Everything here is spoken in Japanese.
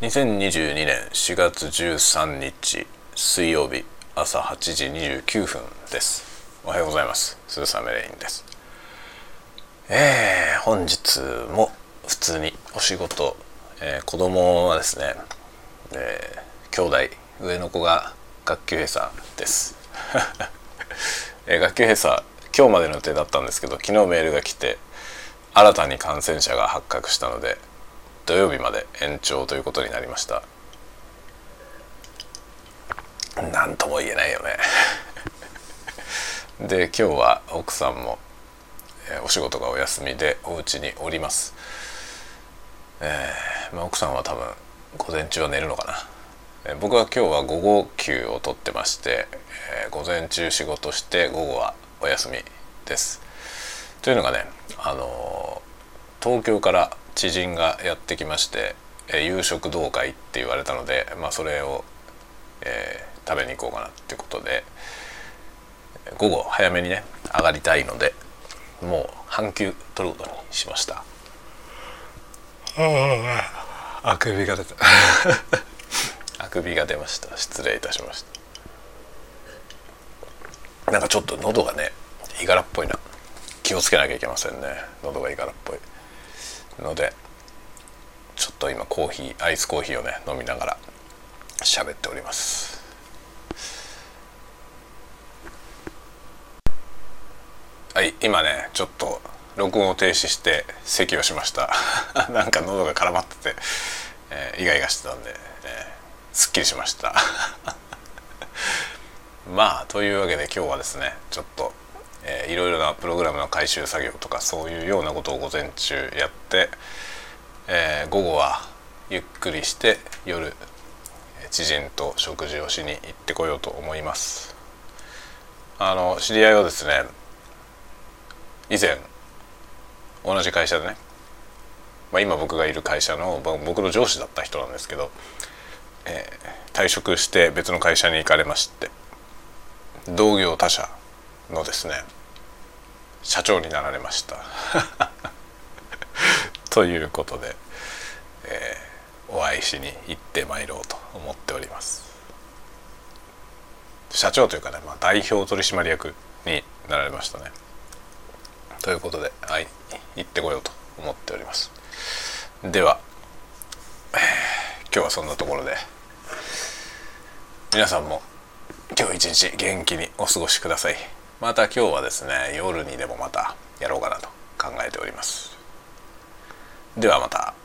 2022年4月13日水曜日朝8時29分です。おはようございます。スーサメレインです。えー、本日も普通にお仕事、えー、子供はですね、えー、兄弟上の子が学級閉鎖です。えー、学級閉鎖今日までの予定だったんですけど昨日メールが来て新たに感染者が発覚したので土曜日まで延長ということになりました。何とも言えないよね。で今日は奥さんも、えー、お仕事がお休みでお家におります。えー、まあ、奥さんは多分午前中は寝るのかな、えー、僕は今日は午後休を取ってまして、え午前中仕事して午後はお休みです。というのがねあの東京から知人がやってきまして、え夕食同会って言われたので、まあ、それを、えー、食べに行こうかなっていうことで午後早めにね上がりたいのでもう半休取ることにしました。あくびが出たあくびが出ました失礼いたしましたなんかちょっと喉がねいがらっぽいな気をつけなきゃいけませんね喉がいがらっぽいのでちょっと今コーヒーアイスコーヒーをね飲みながら喋っております。はい今ねちょっと録音を停止して咳をしました。なんか喉が絡まってて、えー、イガイガしてたんで、えー、すっきりしました。まあというわけで今日はですねちょっとえー、いろいろなプログラムの回収作業とかそういうようなことを午前中やって、えー、午後はゆっくりして夜知人と食事をしに行ってこようと思います。あの知り合いはですね以前同じ会社でね、まあ、今僕がいる会社の僕の上司だった人なんですけど、えー、退職して別の会社に行かれまして同業他社のですね社長になられました。ということで、えー、お会いしに行ってまいろうと思っております。社長というかね、まあ、代表取締役になられましたね。ということではい行ってこようと思っております。では、えー、今日はそんなところで皆さんも今日一日元気にお過ごしください。また今日はですね夜にでもまたやろうかなと考えております。ではまた。